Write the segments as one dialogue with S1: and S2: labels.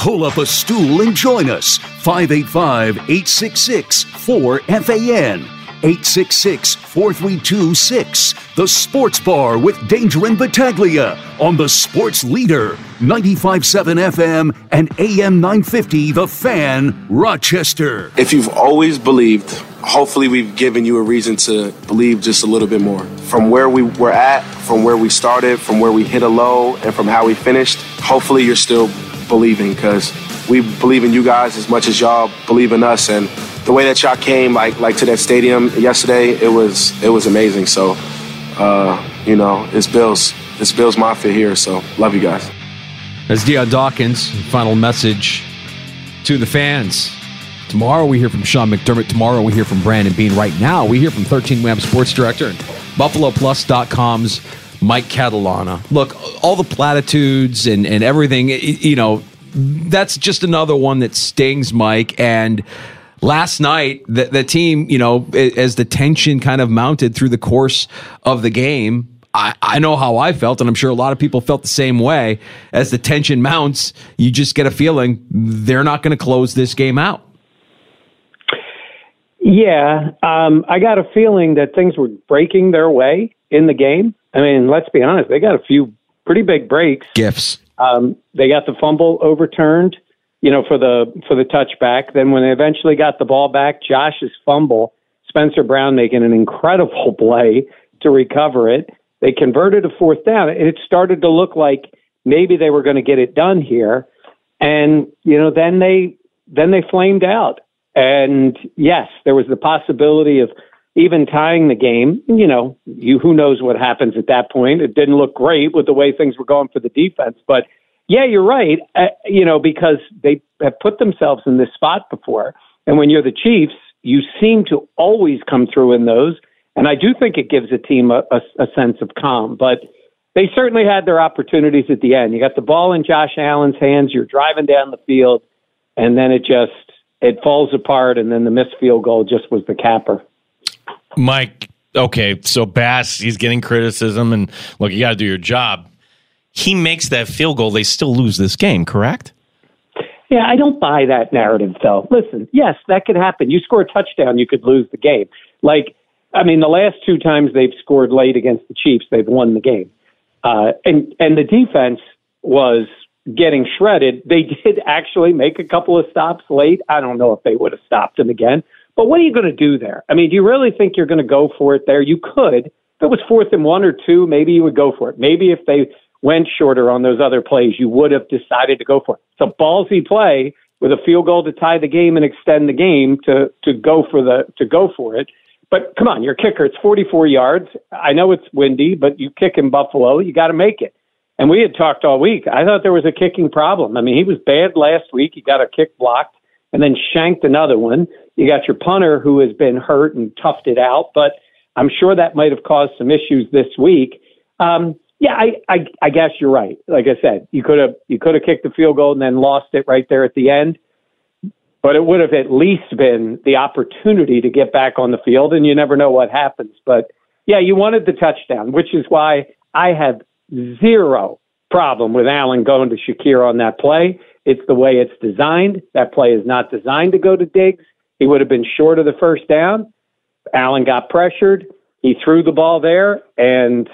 S1: Pull up a stool and join us. 585 866 4FAN. 866 432 6. The Sports Bar with Danger and Battaglia on the Sports Leader. 957 FM and AM 950 The Fan, Rochester.
S2: If you've always believed, hopefully we've given you a reason to believe just a little bit more. From where we were at, from where we started, from where we hit a low, and from how we finished, hopefully you're still believing because we believe in you guys as much as y'all believe in us. And the way that y'all came, like like to that stadium yesterday, it was it was amazing. So, uh, you know, it's Bills, it's Bills Mafia here. So, love you guys.
S3: As Dion Dawkins, final message to the fans. Tomorrow we hear from Sean McDermott. Tomorrow we hear from Brandon Beane. Right now we hear from 13 Wham Sports Director and BuffaloPlus.com's Mike Catalana. Look, all the platitudes and, and everything, you know, that's just another one that stings, Mike. And last night, the, the team, you know, as the tension kind of mounted through the course of the game, I, I know how I felt, and I'm sure a lot of people felt the same way. As the tension mounts, you just get a feeling they're not going to close this game out.
S4: Yeah, um, I got a feeling that things were breaking their way in the game. I mean, let's be honest, they got a few pretty big breaks.
S3: Gifts.
S4: Um, they got the fumble overturned, you know, for the for the touchback. Then when they eventually got the ball back, Josh's fumble, Spencer Brown making an incredible play to recover it. They converted a fourth down, and it started to look like maybe they were going to get it done here. And you know, then they then they flamed out. And yes, there was the possibility of even tying the game. You know, you who knows what happens at that point. It didn't look great with the way things were going for the defense, but yeah, you're right. Uh, you know, because they have put themselves in this spot before, and when you're the Chiefs, you seem to always come through in those. And I do think it gives a team a, a, a sense of calm, but they certainly had their opportunities at the end. You got the ball in Josh Allen's hands. You're driving down the field, and then it just it falls apart, and then the missed field goal just was the capper.
S5: Mike, okay, so Bass, he's getting criticism, and look, you got to do your job. He makes that field goal, they still lose this game, correct?
S4: Yeah, I don't buy that narrative, though. Listen, yes, that could happen. You score a touchdown, you could lose the game. Like, I mean, the last two times they've scored late against the Chiefs, they've won the game. Uh, and and the defense was getting shredded. They did actually make a couple of stops late. I don't know if they would have stopped him again, but what are you going to do there? I mean, do you really think you're going to go for it there? You could. If it was fourth and one or two, maybe you would go for it. Maybe if they went shorter on those other plays, you would have decided to go for it. It's a ballsy play with a field goal to tie the game and extend the game to to go for the to go for it. But come on, your kicker, it's 44 yards. I know it's windy, but you kick in Buffalo, you got to make it. And we had talked all week. I thought there was a kicking problem. I mean, he was bad last week. He got a kick blocked and then shanked another one. You got your punter who has been hurt and toughed it out, but I'm sure that might have caused some issues this week. Um, yeah, I, I, I guess you're right. Like I said, you could have you could have kicked the field goal and then lost it right there at the end but it would have at least been the opportunity to get back on the field, and you never know what happens. But yeah, you wanted the touchdown, which is why I have zero problem with Allen going to Shakir on that play. It's the way it's designed. That play is not designed to go to Diggs. He would have been short of the first down. Allen got pressured. He threw the ball there, and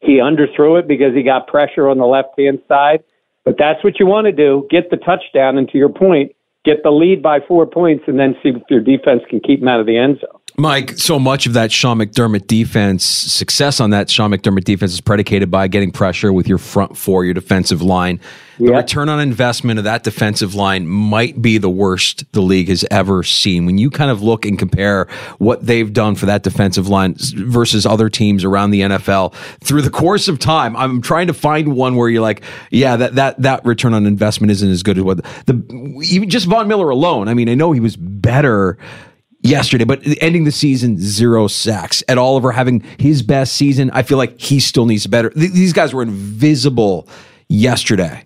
S4: He underthrew it because he got pressure on the left hand side. But that's what you want to do get the touchdown. And to your point, get the lead by four points and then see if your defense can keep them out of the end zone.
S3: Mike, so much of that Sean McDermott defense, success on that Sean McDermott defense is predicated by getting pressure with your front four, your defensive line. The
S4: Yep.
S3: return on investment of that defensive line might be the worst the league has ever seen. When you kind of look and compare what they've done for that defensive line versus other teams around the NFL through the course of time, I'm trying to find one where you're like, yeah, that that that return on investment isn't as good as what the even just Von Miller alone. I mean, I know he was better yesterday, but ending the season zero sacks. Ed Oliver having his best season, I feel like he still needs better. Th- These guys were invisible yesterday.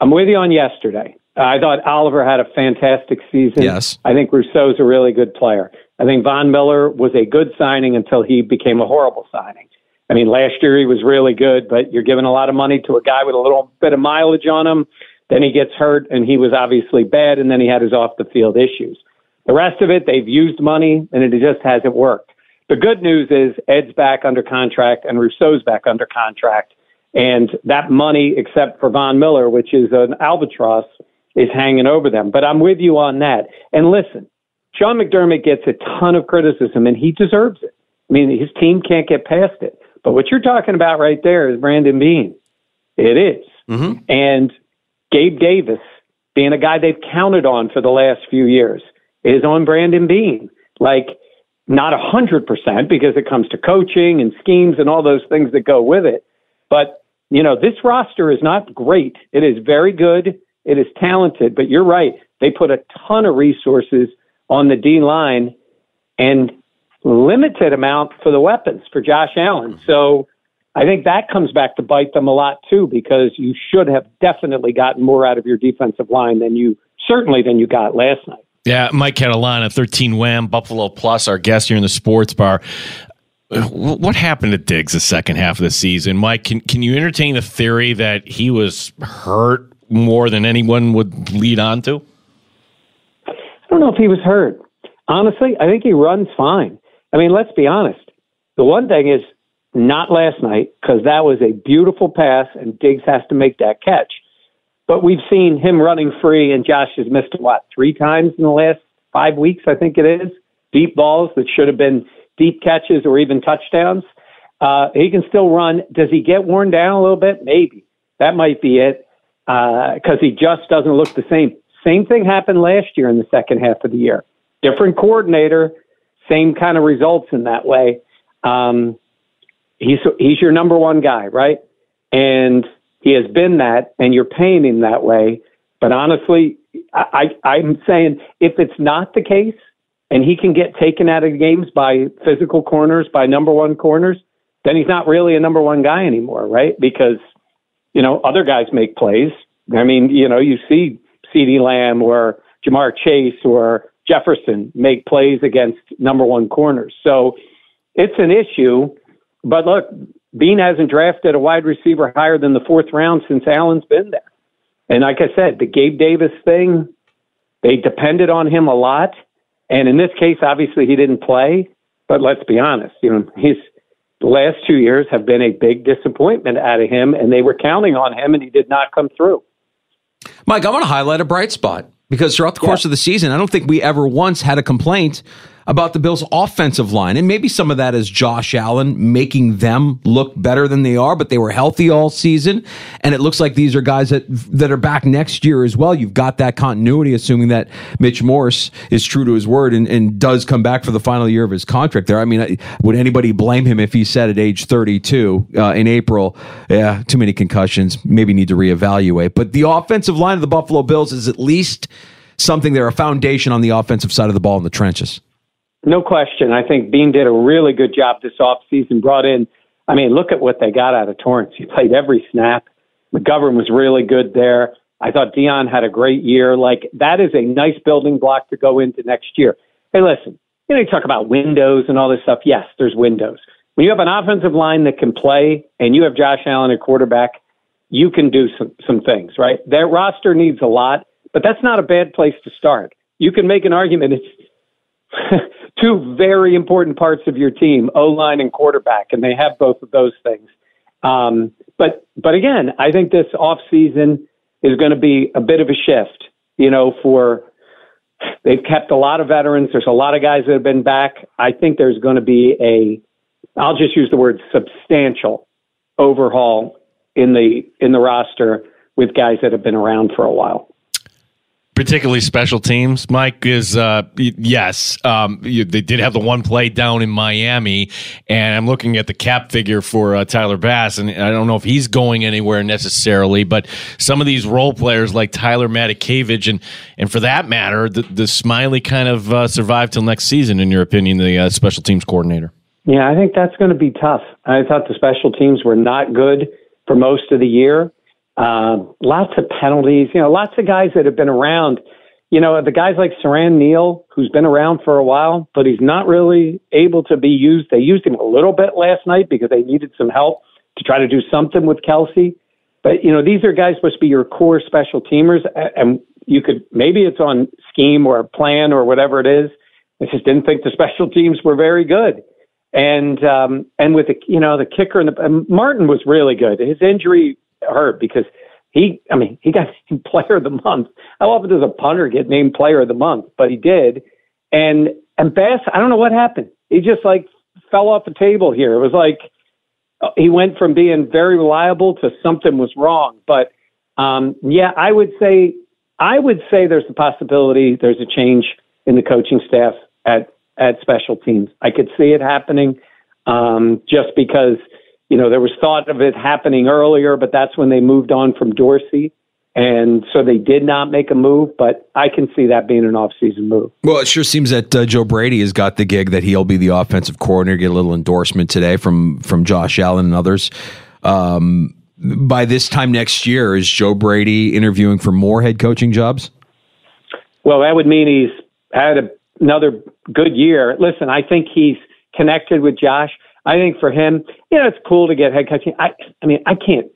S4: I'm with you on yesterday. I thought Oliver had a fantastic season.
S3: Yes.
S4: I think Rousseau's a really good player. I think Von Miller was a good signing until he became a horrible signing. I mean, last year he was really good, but you're giving a lot of money to a guy with a little bit of mileage on him. Then he gets hurt, and he was obviously bad, and then he had his off the field issues. The rest of it, they've used money, and it just hasn't worked. The good news is Ed's back under contract, and Rousseau's back under contract. And that money, except for Von Miller, which is an albatross, is hanging over them. But I'm with you on that. And listen, Sean McDermott gets a ton of criticism, and he deserves it. I mean, his team can't get past it. But what you're talking about right there is Brandon Beane. It is. Mm-hmm. And Gabe Davis, being a guy they've counted on for the last few years, is on Brandon Beane. Like, not a hundred percent because it comes to coaching and schemes and all those things that go with it. But, you know, this roster is not great. It is very good. It is talented, but you're right. They put a ton of resources on the D line and limited amount for the weapons for Josh Allen. Mm-hmm. So I think that comes back to bite them a lot too, because you should have definitely gotten more out of your defensive line than you certainly than you got last night.
S5: Yeah, Mike Catalana, 13 Wham, Buffalo Plus, our guest here in the sports bar. Uh, wh- What happened to Diggs the second half of the season? Mike, can, can you entertain the theory that he was hurt more than anyone would lead on to?
S4: I don't know if he was hurt. Honestly, I think he runs fine. I mean, let's be honest. The one thing is not last night because that was a beautiful pass and Diggs has to make that catch. But we've seen him running free and Josh has missed what three times in the last five weeks, I think it is. Deep balls that should have been deep catches or even touchdowns. Uh, he can still run. Does he get worn down a little bit? Maybe that might be it because he just doesn't look the same. Same thing happened last year in the second half of the year. Different coordinator, same kind of results in that way. Um, he's he's your number one guy, right? And he has been that, and you're paying him that way. But honestly, I, I I'm saying if it's not the case, and he can get taken out of games by physical corners, by number one corners, then he's not really a number one guy anymore, right? Because you know other guys make plays. I mean, you know, you see CeeDee Lamb or Ja'Marr Chase or Jefferson make plays against number one corners. So it's an issue. But look, Beane hasn't drafted a wide receiver higher than the fourth round since Allen's been there. And like I said, the Gabe Davis thing, they depended on him a lot. And in this case, obviously he didn't play. But let's be honest, you know, his last two years have been a big disappointment out of him, and they were counting on him, and he did not come through.
S3: Mike, I want to highlight a bright spot because throughout the course of the season, I don't think we ever once had a complaint about the Bills' offensive line. And maybe some of that is Josh Allen making them look better than they are, but they were healthy all season. And it looks like these are guys that that are back next year as well. You've got that continuity, assuming that Mitch Morse is true to his word and, and does come back for the final year of his contract there. I mean, would anybody blame him if he said at age 32 uh, in April, yeah, too many concussions, maybe need to reevaluate. But the offensive line of the Buffalo Bills is at least something they're a foundation on the offensive side of the ball in the trenches.
S4: No question. I think Beane did a really good job this offseason. Brought in, I mean, look at what they got out of Torrence. He played every snap. McGovern was really good there. I thought Dion had a great year. Like, that is a nice building block to go into next year. Hey, listen, you know, you talk about windows and all this stuff. Yes, there's windows. When you have an offensive line that can play and you have Josh Allen at quarterback, you can do some, some things, right? Their roster needs a lot, but that's not a bad place to start. You can make an argument. It's two very important parts of your team, O line and quarterback, and they have both of those things. Um, but but again, I think this off season is going to be a bit of a shift. You know, for they've kept a lot of veterans. There's a lot of guys that have been back. I think there's going to be a, I'll just use the word substantial overhaul in the in the roster with guys that have been around for a while
S5: particularly special teams, Mike, is uh, yes, um, you, they did have the one play down in Miami, and I'm looking at the cap figure for uh, Tyler Bass, and I don't know if he's going anywhere necessarily, but some of these role players like Tyler Matakevich, and and for that matter, the, the Smiley kind of uh, survived till next season, in your opinion, the uh, special teams coordinator.
S4: Yeah, I think that's going to be tough. I thought the special teams were not good for most of the year. Uh, lots of penalties. You know, lots of guys that have been around. You know, the guys like Siran Neal, who's been around for a while, but he's not really able to be used. They used him a little bit last night because they needed some help to try to do something with Kelce. But you know, these are guys supposed to be your core special teamers, and you could maybe it's on scheme or plan or whatever it is. I just didn't think the special teams were very good. And um, and with the you know the kicker and the Martin was really good. His injury hurt because he, I mean, he got named Player of the Month. How often does a punter get named Player of the Month? But he did, and and Bass, I don't know what happened. He just like fell off the table here. It was like uh, he went from being very reliable to something was wrong. But um, yeah, I would say I would say there's a possibility there's a change in the coaching staff at at special teams. I could see it happening um, just because you know, there was thought of it happening earlier, but that's when they moved on from Dorsey. And so they did not make a move, but I can see that being an offseason move.
S3: Well, it sure seems that uh, Joe Brady has got the gig that he'll be the offensive coordinator. Get a little endorsement today from from Josh Allen and others. Um, by this time next year, is Joe Brady interviewing for more head coaching jobs?
S4: Well, that would mean he's had a, another good year. Listen, I think he's connected with Josh. I think for him, you know, it's cool to get head coaching. I, I mean, I can't,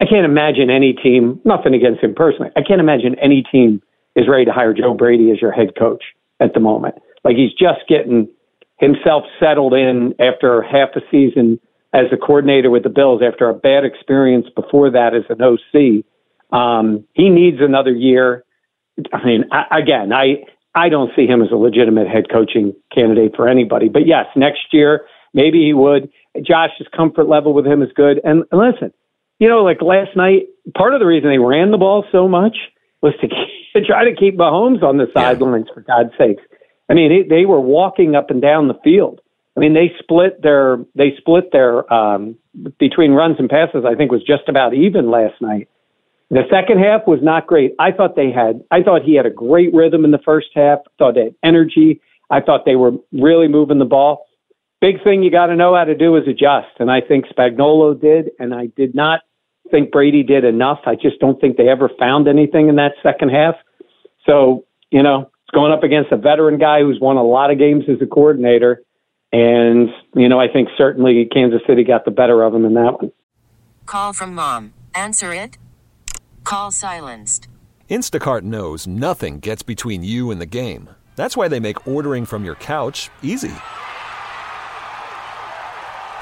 S4: I can't imagine any team. Nothing against him personally. I can't imagine any team is ready to hire Joe Brady as your head coach at the moment. Like he's just getting himself settled in after half a season as a coordinator with the Bills after a bad experience before that as an OC. Um, he needs another year. I mean, I, again, I I don't see him as a legitimate head coaching candidate for anybody. But yes, next year Maybe he would. Josh's comfort level with him is good. And, listen, you know, like last night, part of the reason they ran the ball so much was to, keep, to try to keep Mahomes on the sidelines, yeah. for God's sakes. I mean, they, they were walking up and down the field. I mean, they split their they split their um, between runs and passes. I think was just about even last night. The second half was not great. I thought they had. I thought he had a great rhythm in the first half. I thought they had energy. I thought they were really moving the ball big thing you got to know how to do is adjust. And I think Spagnuolo did, and I did not think Brady did enough. I just don't think they ever found anything in that second half. So, you know, it's going up against a veteran guy who's won a lot of games as a coordinator. And, you know, I think certainly Kansas City got the better of him in that one.
S6: Call from mom. Answer it. Call silenced.
S7: Instacart knows nothing gets between you and the game. That's why they make ordering from your couch easy.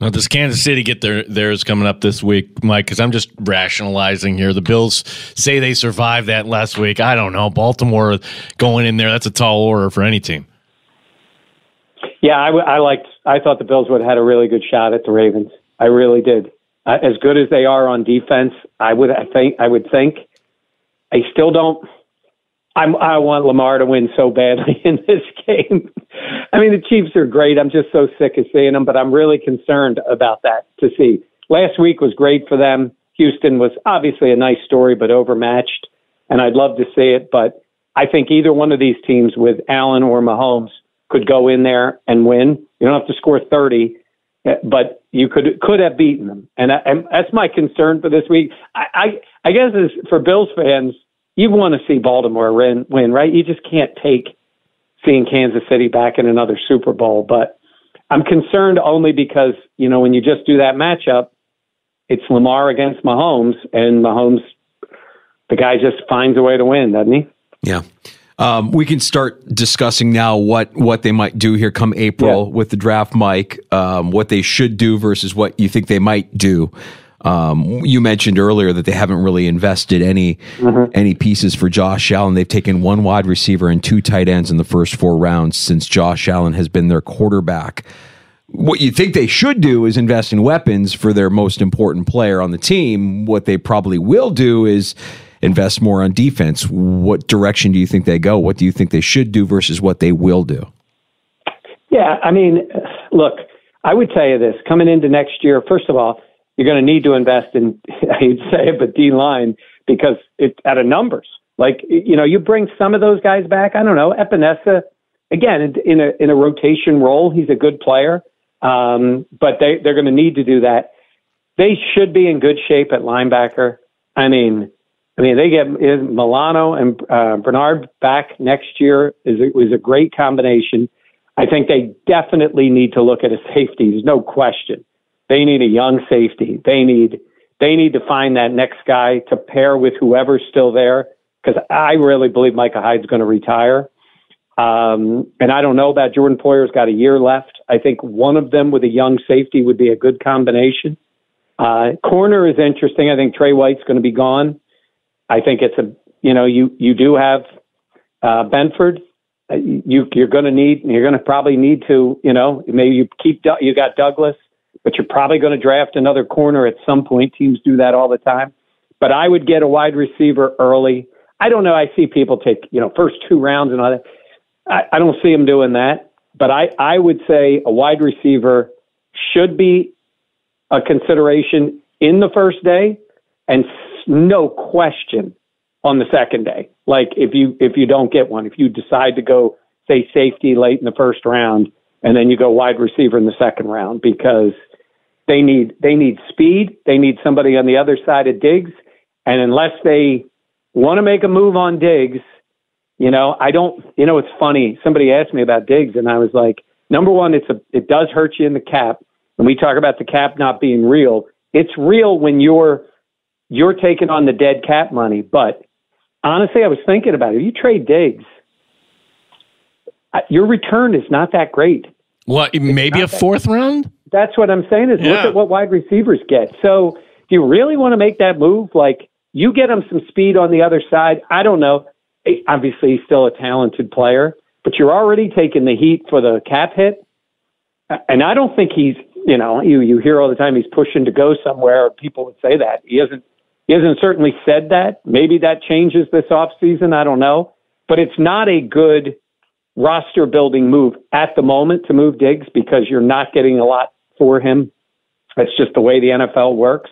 S5: Now, does Kansas City get their theirs coming up this week, Mike? Because I'm just rationalizing here. The Bills say they survived that last week. I don't know. Baltimore going in there, that's a tall order for any team.
S4: Yeah, I, I liked. I thought the Bills would have had a really good shot at the Ravens. I really did. Uh, as good as they are on defense, I would. I think. I would think. I still don't. I'm, I want Lamar to win so badly in this game. I mean, the Chiefs are great. I'm just so sick of seeing them, but I'm really concerned about that to see. Last week was great for them. Houston was obviously a nice story, but overmatched, and I'd love to see it. But I think either one of these teams with Allen or Mahomes could go in there and win. You don't have to score 30, eh, but you could could have beaten them, and, I, and that's my concern for this week. I, I, I guess for Bills fans you want to see Baltimore win, win, right? You just can't take seeing Kansas City back in another Super Bowl. But I'm concerned only because, you know, when you just do that matchup, it's Lamar against Mahomes, and Mahomes, the guy just finds a way to win, doesn't he?
S3: Yeah. Um, we can start discussing now what what they might do here come April yeah. with the draft, Mike. Um, what they should do versus what you think they might do. Um, you mentioned earlier that they haven't really invested any mm-hmm. any pieces for Josh Allen. They've taken one wide receiver and two tight ends in the first four rounds since Josh Allen has been their quarterback. What you think they should do is invest in weapons for their most important player on the team. What they probably will do is invest more on defense. What direction do you think they go? What do you think they should do versus what they will do?
S4: Yeah, I mean, look, I would tell you this coming into next year, first of all, you're going to need to invest in, I'd say it, but D line because it's out of numbers. Like, you know, you bring some of those guys back. I don't know. Epenesa, again, in a, in a rotation role, he's a good player. Um, but they, they're going to need to do that. They should be in good shape at linebacker. I mean, I mean, they get Milano and uh, Bernard back next year is a, was a great combination. I think they definitely need to look at a safety. There's no question. They need a young safety. They need they need to find that next guy to pair with whoever's still there because I really believe Micah Hyde's going to retire. Um, and I don't know about Jordan Poyer's got a year left. I think one of them with a young safety would be a good combination. Uh, corner is interesting. I think Tre White's going to be gone. I think it's a you know you you do have uh, Benford. Uh, you you're going to need you're going to probably need to you know maybe you keep you got Douglas but you're probably going to draft another corner at some point. Teams do that all the time. But I would get a wide receiver early. I don't know. I see people take, you know, first two rounds and all that. I, I don't see them doing that. But I, I would say a wide receiver should be a consideration in the first day and no question on the second day. Like if you if you don't get one, if you decide to go say safety late in the first round and then you go wide receiver in the second round because they need they need speed. They need somebody on the other side of Diggs, and unless they want to make a move on Diggs, you know, I don't. You know, it's funny. Somebody asked me about Diggs, and I was like, number one, it's a it does hurt you in the cap. When we talk about the cap not being real, it's real when you're you're taking on the dead cap money. But honestly, I was thinking about it. If you trade Diggs, your return is not that great.
S5: What? Maybe a fourth that, round?
S4: That's what I'm saying. Is yeah. look at what wide receivers get. So, do you really want to make that move? Like, you get him some speed on the other side. I don't know. Obviously, he's still a talented player, but you're already taking the heat for the cap hit. And I don't think he's, you know, you you hear all the time he's pushing to go somewhere. People would say that he hasn't. He hasn't certainly said that. Maybe that changes this off season. I don't know, but it's not a good roster building move at the moment to move Diggs because you're not getting a lot for him. That's just the way the NFL works.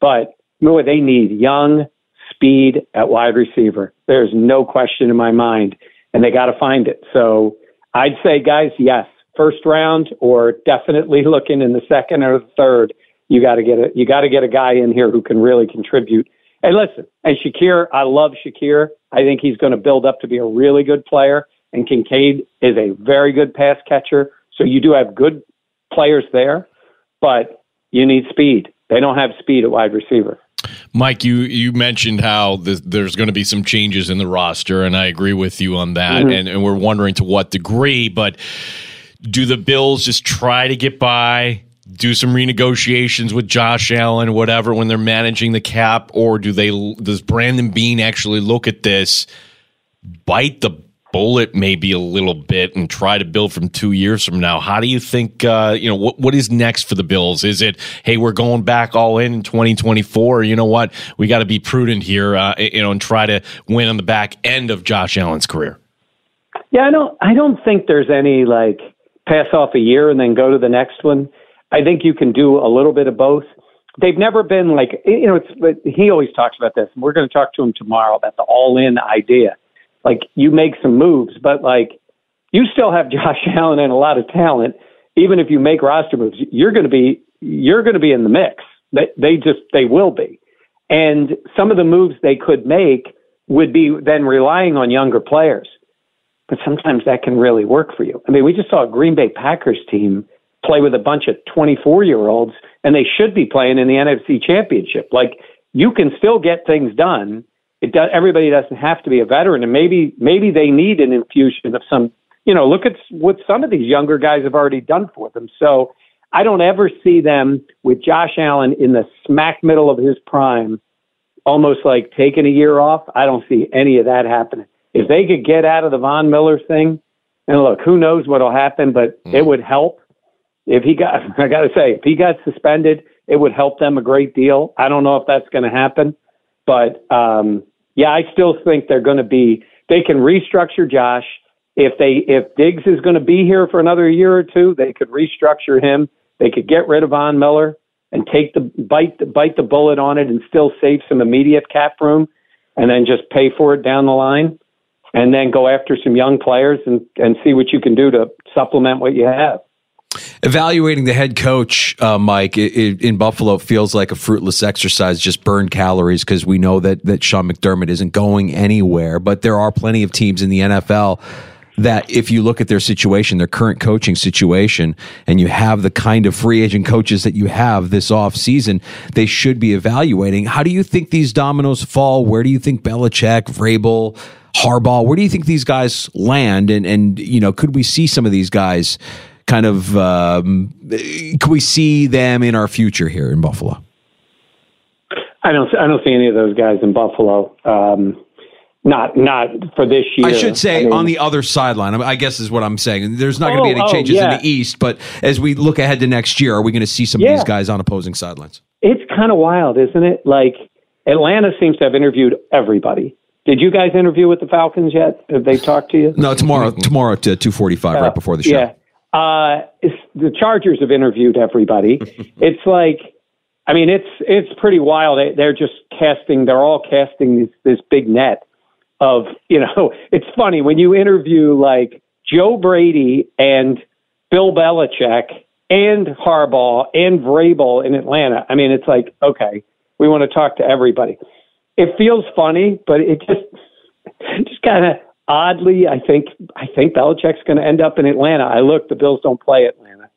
S4: But you know, they need young speed at wide receiver. There's no question in my mind, and they got to find it. So I'd say, guys, yes, first round or definitely looking in the second or third. You got to get a you got to get a guy in here who can really contribute. And listen, and Shakir, I love Shakir. I think he's going to build up to be a really good player and Kincaid is a very good pass catcher. So you do have good players there, but you need speed. They don't have speed at wide receiver.
S5: Mike, you you mentioned how the, there's going to be some changes in the roster, and I agree with you on that. Mm-hmm. And, and we're wondering to what degree, but do the Bills just try to get by? do some renegotiations with Josh Allen, whatever, when they're managing the cap, or do they? Does Brandon Beane actually look at this, bite the bullet maybe a little bit and try to build from two years from now. How do you think, uh, you know, what, what is next for the Bills? Is it, hey, we're going back all in in 2024? You know what? We got to be prudent here, uh, you know, and try to win on the back end of Josh Allen's career.
S4: Yeah, I don't. I don't think there's any like pass off a year and then go to the next one. I think you can do a little bit of both. They've never been like you know. It's he always talks about this, and we're going to talk to him tomorrow about the all in idea like you make some moves, but like you still have Josh Allen and a lot of talent. Even if you make roster moves, you're going to be you're going to be in the mix. They they just they will be. And some of the moves they could make would be then relying on younger players. But sometimes that can really work for you. I mean, we just saw a Green Bay Packers team play with a bunch of 24 year olds, and they should be playing in the NFC Championship. Like, you can still get things done it does, everybody doesn't have to be a veteran, and maybe maybe they need an infusion of some. You know, look at what some of these younger guys have already done for them. So I don't ever see them with Josh Allen in the smack middle of his prime, almost like taking a year off. I don't see any of that happening. If they could get out of the Von Miller thing, and look, who knows what'll happen, but mm. it would help if he got. I got to say, if he got suspended, it would help them a great deal. I don't know if that's going to happen. But um, yeah, I still think they're going to be. They can restructure Josh if they if Diggs is going to be here for another year or two. They could restructure him. They could get rid of Von Miller and take the bite the, bite the bullet on it and still save some immediate cap room, and then just pay for it down the line, and then go after some young players and and see what you can do to supplement what you have.
S3: Evaluating the head coach, uh, Mike, it, it, in Buffalo feels like a fruitless exercise. Just burn calories because we know that that Sean McDermott isn't going anywhere. But there are plenty of teams in the NFL that if you look at their situation, their current coaching situation, and you have the kind of free agent coaches that you have this off season, they should be evaluating. How do you think these dominoes fall? Where do you think Belichick, Vrabel, Harbaugh, where do you think these guys land? And and you know, could we see some of these guys? Kind of um, can we see them in our future here in Buffalo?
S4: I don't. I don't see any of those guys in Buffalo. Um, not not for this year.
S3: I should say I mean, on the other sideline. I guess is what I'm saying. There's not going to be any oh, oh, changes yeah. in the East, but as we look ahead to next year, are we going to see some yeah. of these guys on opposing sidelines?
S4: It's kind of wild, isn't it? Like Atlanta seems to have interviewed everybody. Did you guys interview with the Falcons yet? Have they talked to you?
S3: No, tomorrow. tomorrow at two forty five, uh, right before the show.
S4: Yeah. Uh, the Chargers have interviewed everybody. it's like, I mean, it's it's pretty wild. They, they're just casting. They're all casting this this big net of you know. It's funny when you interview like Joe Brady and Bill Belichick and Harbaugh and Vrabel in Atlanta. I mean, it's like okay, we want to talk to everybody. It feels funny, but it just just kind of oddly, I think I think Belichick's going to end up in Atlanta. I look, the Bills don't play Atlanta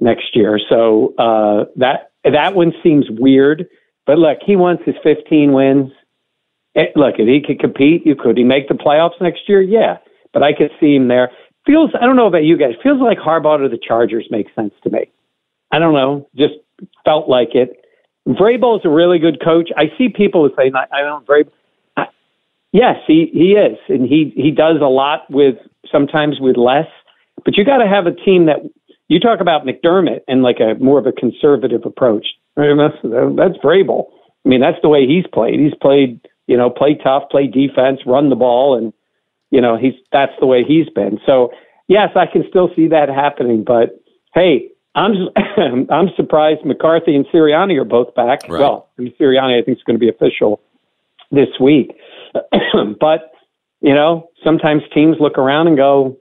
S4: next year, so uh, that that one seems weird. But look, he wants his 15 wins. It, look, if he could compete, you could he make the playoffs next year? Yeah, but I could see him there. Feels I don't know about you guys. Feels like Harbaugh to the Chargers makes sense to me. I don't know, just felt like it. Vrabel is a really good coach. I see people who say I don't Vrabel. Yes, he, he is, and he he does a lot with sometimes with less. But you got to have a team that you talk about McDermott and like a more of a conservative approach. Right? That's that's Vrabel. I mean, that's the way he's played. He's played, you know, play tough, play defense, run the ball, and you know he's that's the way he's been. So yes, I can still see that happening. But hey, I'm I'm surprised McCarthy and Sirianni are both back. Right. Well, I mean, Sirianni I think is going to be official this week. but you know, sometimes teams look around and go,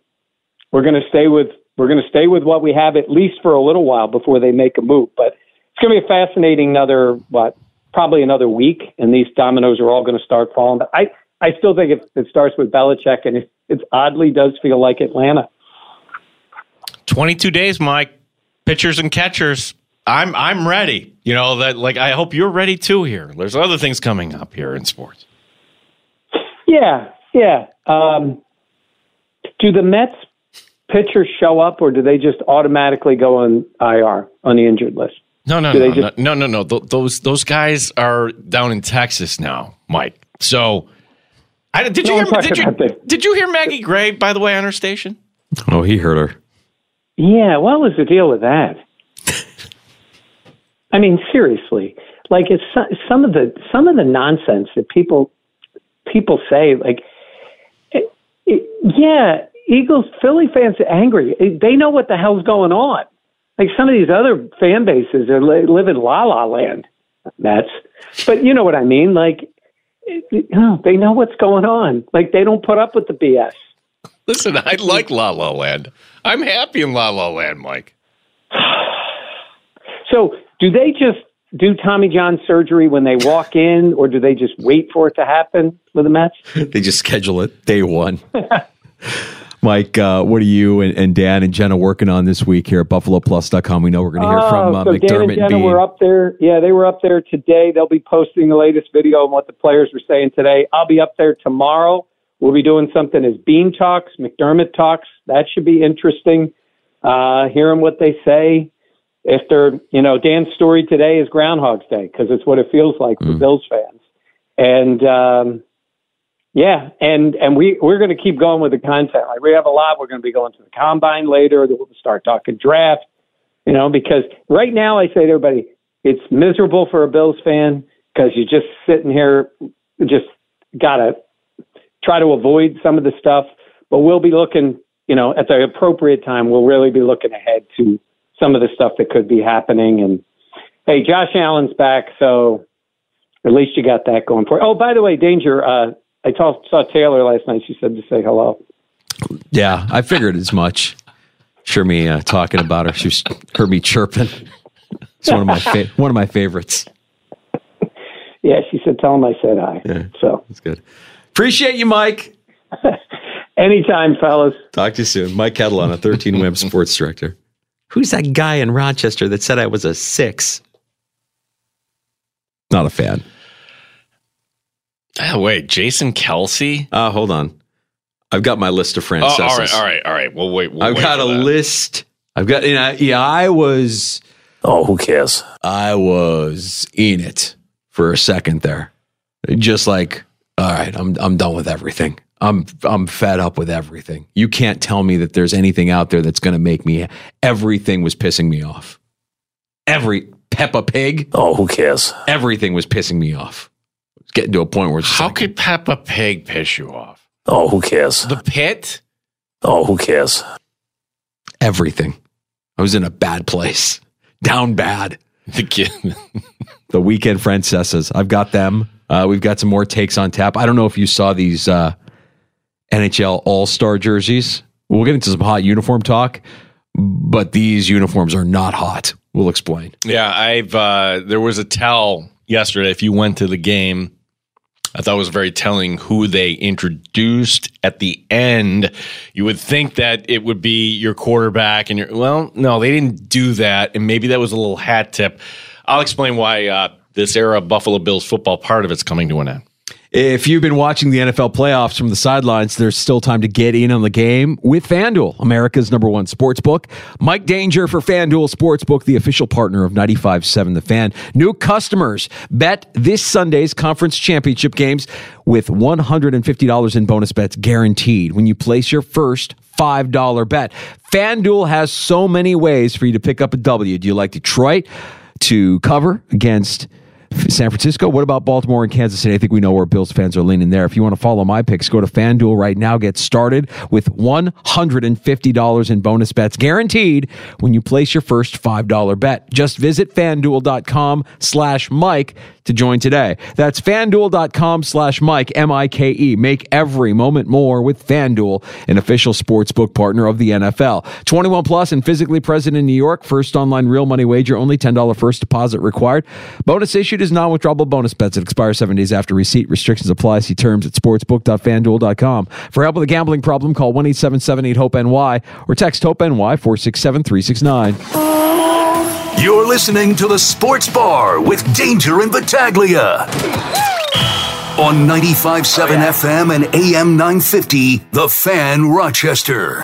S4: "We're going to stay with we're going to stay with what we have at least for a little while before they make a move." But it's going to be a fascinating another what probably another week, and these dominoes are all going to start falling. But I I still think it, it starts with Belichick, and it, it oddly does feel like Atlanta.
S5: Twenty two days, Mike. Pitchers and catchers. I'm I'm ready. You know that like I hope you're ready too here. There's other things coming up here in sports.
S4: Yeah, yeah. Um, do the Mets pitchers show up, or do they just automatically go on IR on the injured list?
S5: No, no, no, just- no, no, no, no. Those those guys are down in Texas now, Mike. So I, did
S4: No,
S5: you
S4: I'm
S5: hear? Did you, did you hear Maggie Gray? By the way, on her station.
S3: Oh, he heard her.
S4: Yeah, what was the deal with that? I mean, seriously, like it's some of the some of the nonsense that people people say. Like, it, it, yeah, Eagles Philly fans are angry. They know what the hell's going on. Like some of these other fan bases are li- live in la la land. That's, but you know what I mean. Like, it, oh, they know what's going on. Like they don't put up with the BS.
S5: Listen, I like La La Land. I'm happy in La La Land, Mike.
S4: So, do they just do Tommy John surgery when they walk in, or do they just wait for it to happen with the Mets?
S3: They just schedule it day one. Mike, uh, what are you and, and Dan and Jenna working on this week here at BuffaloPlus.com? We know we're going to hear from uh,
S4: Oh, so Dan and
S3: McDermott
S4: Jenna
S3: Beane.
S4: were up there. Yeah, they were up there today. They'll be posting the latest video on what the players were saying today. I'll be up there tomorrow. We'll be doing something as Beane Talks, McDermott Talks. That should be interesting. Uh, hearing what they say. If they're, you know, Dan's story today is Groundhog's Day because it's what it feels like for Bills fans. And um, yeah, and and we we're going to keep going with the content. Like we have a lot. We're going to be going to the combine later. We'll start talking draft. You know, because right now I say to everybody, it's miserable for a Bills fan because you're just sitting here, just gotta try to avoid some of the stuff. But we'll be looking, you know, at the appropriate time. We'll really be looking ahead to some of the stuff that could be happening. And hey, Josh Allen's back, so at least you got that going for. you. Oh, by the way, Danger. Uh, I saw, saw Taylor last night. She said to say hello.
S3: Yeah, I figured as much. Sure, me uh, talking about her. She heard me chirping. It's one of my fa- one of my favorites.
S4: Yeah, she said, tell him I said hi.
S3: Yeah.
S4: So
S3: That's good. Appreciate you, Mike.
S4: anytime, fellas.
S3: Talk to you soon. Mike Catalana 13 Web Sports Director. Who's that guy in Rochester that said I was a six? Not a fan.
S5: Oh, wait, Jason Kelce.
S3: Uh, hold on. I've got my list of
S5: Oh, all right, all right, all right. We'll wait. We'll
S3: I've
S5: wait
S3: got a
S5: that.
S3: list. I've got, you know, yeah, I was,
S8: Oh, who cares?
S3: I was in it for a second there. Just like, all right, I'm, I'm done with everything. I'm, I'm fed up with everything. You can't tell me that there's anything out there that's going to make me, everything was pissing me off. Every, Peppa Pig,
S8: Oh, who cares?
S3: everything was pissing me off. It's getting to a point where it's
S5: How
S3: like,
S5: could Peppa Pig piss you off?
S8: Oh, who cares?
S5: The pit?
S8: Oh, who cares?
S3: everything. I was in a bad place, down bad.
S5: The kid.
S3: the weekend Francesas. I've got them. Uh, we've got some more takes on tap. I don't know if you saw these uh, NHL All Star jerseys. We'll get into some hot uniform talk, but these uniforms are not hot. We'll explain.
S5: Yeah, I've uh there was a tell yesterday if you went to the game. I thought it was very telling who they introduced at the end. You would think that it would be your quarterback and your well, no, they didn't do that and maybe that was a little hat tip. I'll explain why uh this era of Buffalo Bills football part of it's coming to an end.
S3: If you've been watching the NFL playoffs from the sidelines, there's still time to get in on the game with FanDuel, America's number one sports book. Mike Danger for FanDuel Sportsbook, the official partner of 95.7 The Fan. New customers bet this Sunday's conference championship games with $150 in bonus bets guaranteed when you place your first $5 bet. FanDuel has so many ways for you to pick up a W. Do you like Detroit to cover against San Francisco. What about Baltimore and Kansas City? I think we know where Bills fans are leaning there. If you want to follow my picks, go to FanDuel right now. Get started with $150 in bonus bets guaranteed when you place your first $5 bet. Just visit fanduel.com slash Mike to join today. That's fanduel.com slash Mike, M I K E. Make every moment more with FanDuel, an official sportsbook partner of the NFL. 21 plus and physically present in New York. First online real money wager, only $10 first deposit required. Bonus issued is non withdrawable bonus bets that expire seven days after receipt. Restrictions apply. See terms at sportsbook.fanduel.com. For help with a gambling problem, call 1 877 HOPE NY or text HOPE NY 467 369.
S1: You're listening to the Sports Bar with Danger and Battaglia on 95.7 FM and AM 950, The Fan Rochester.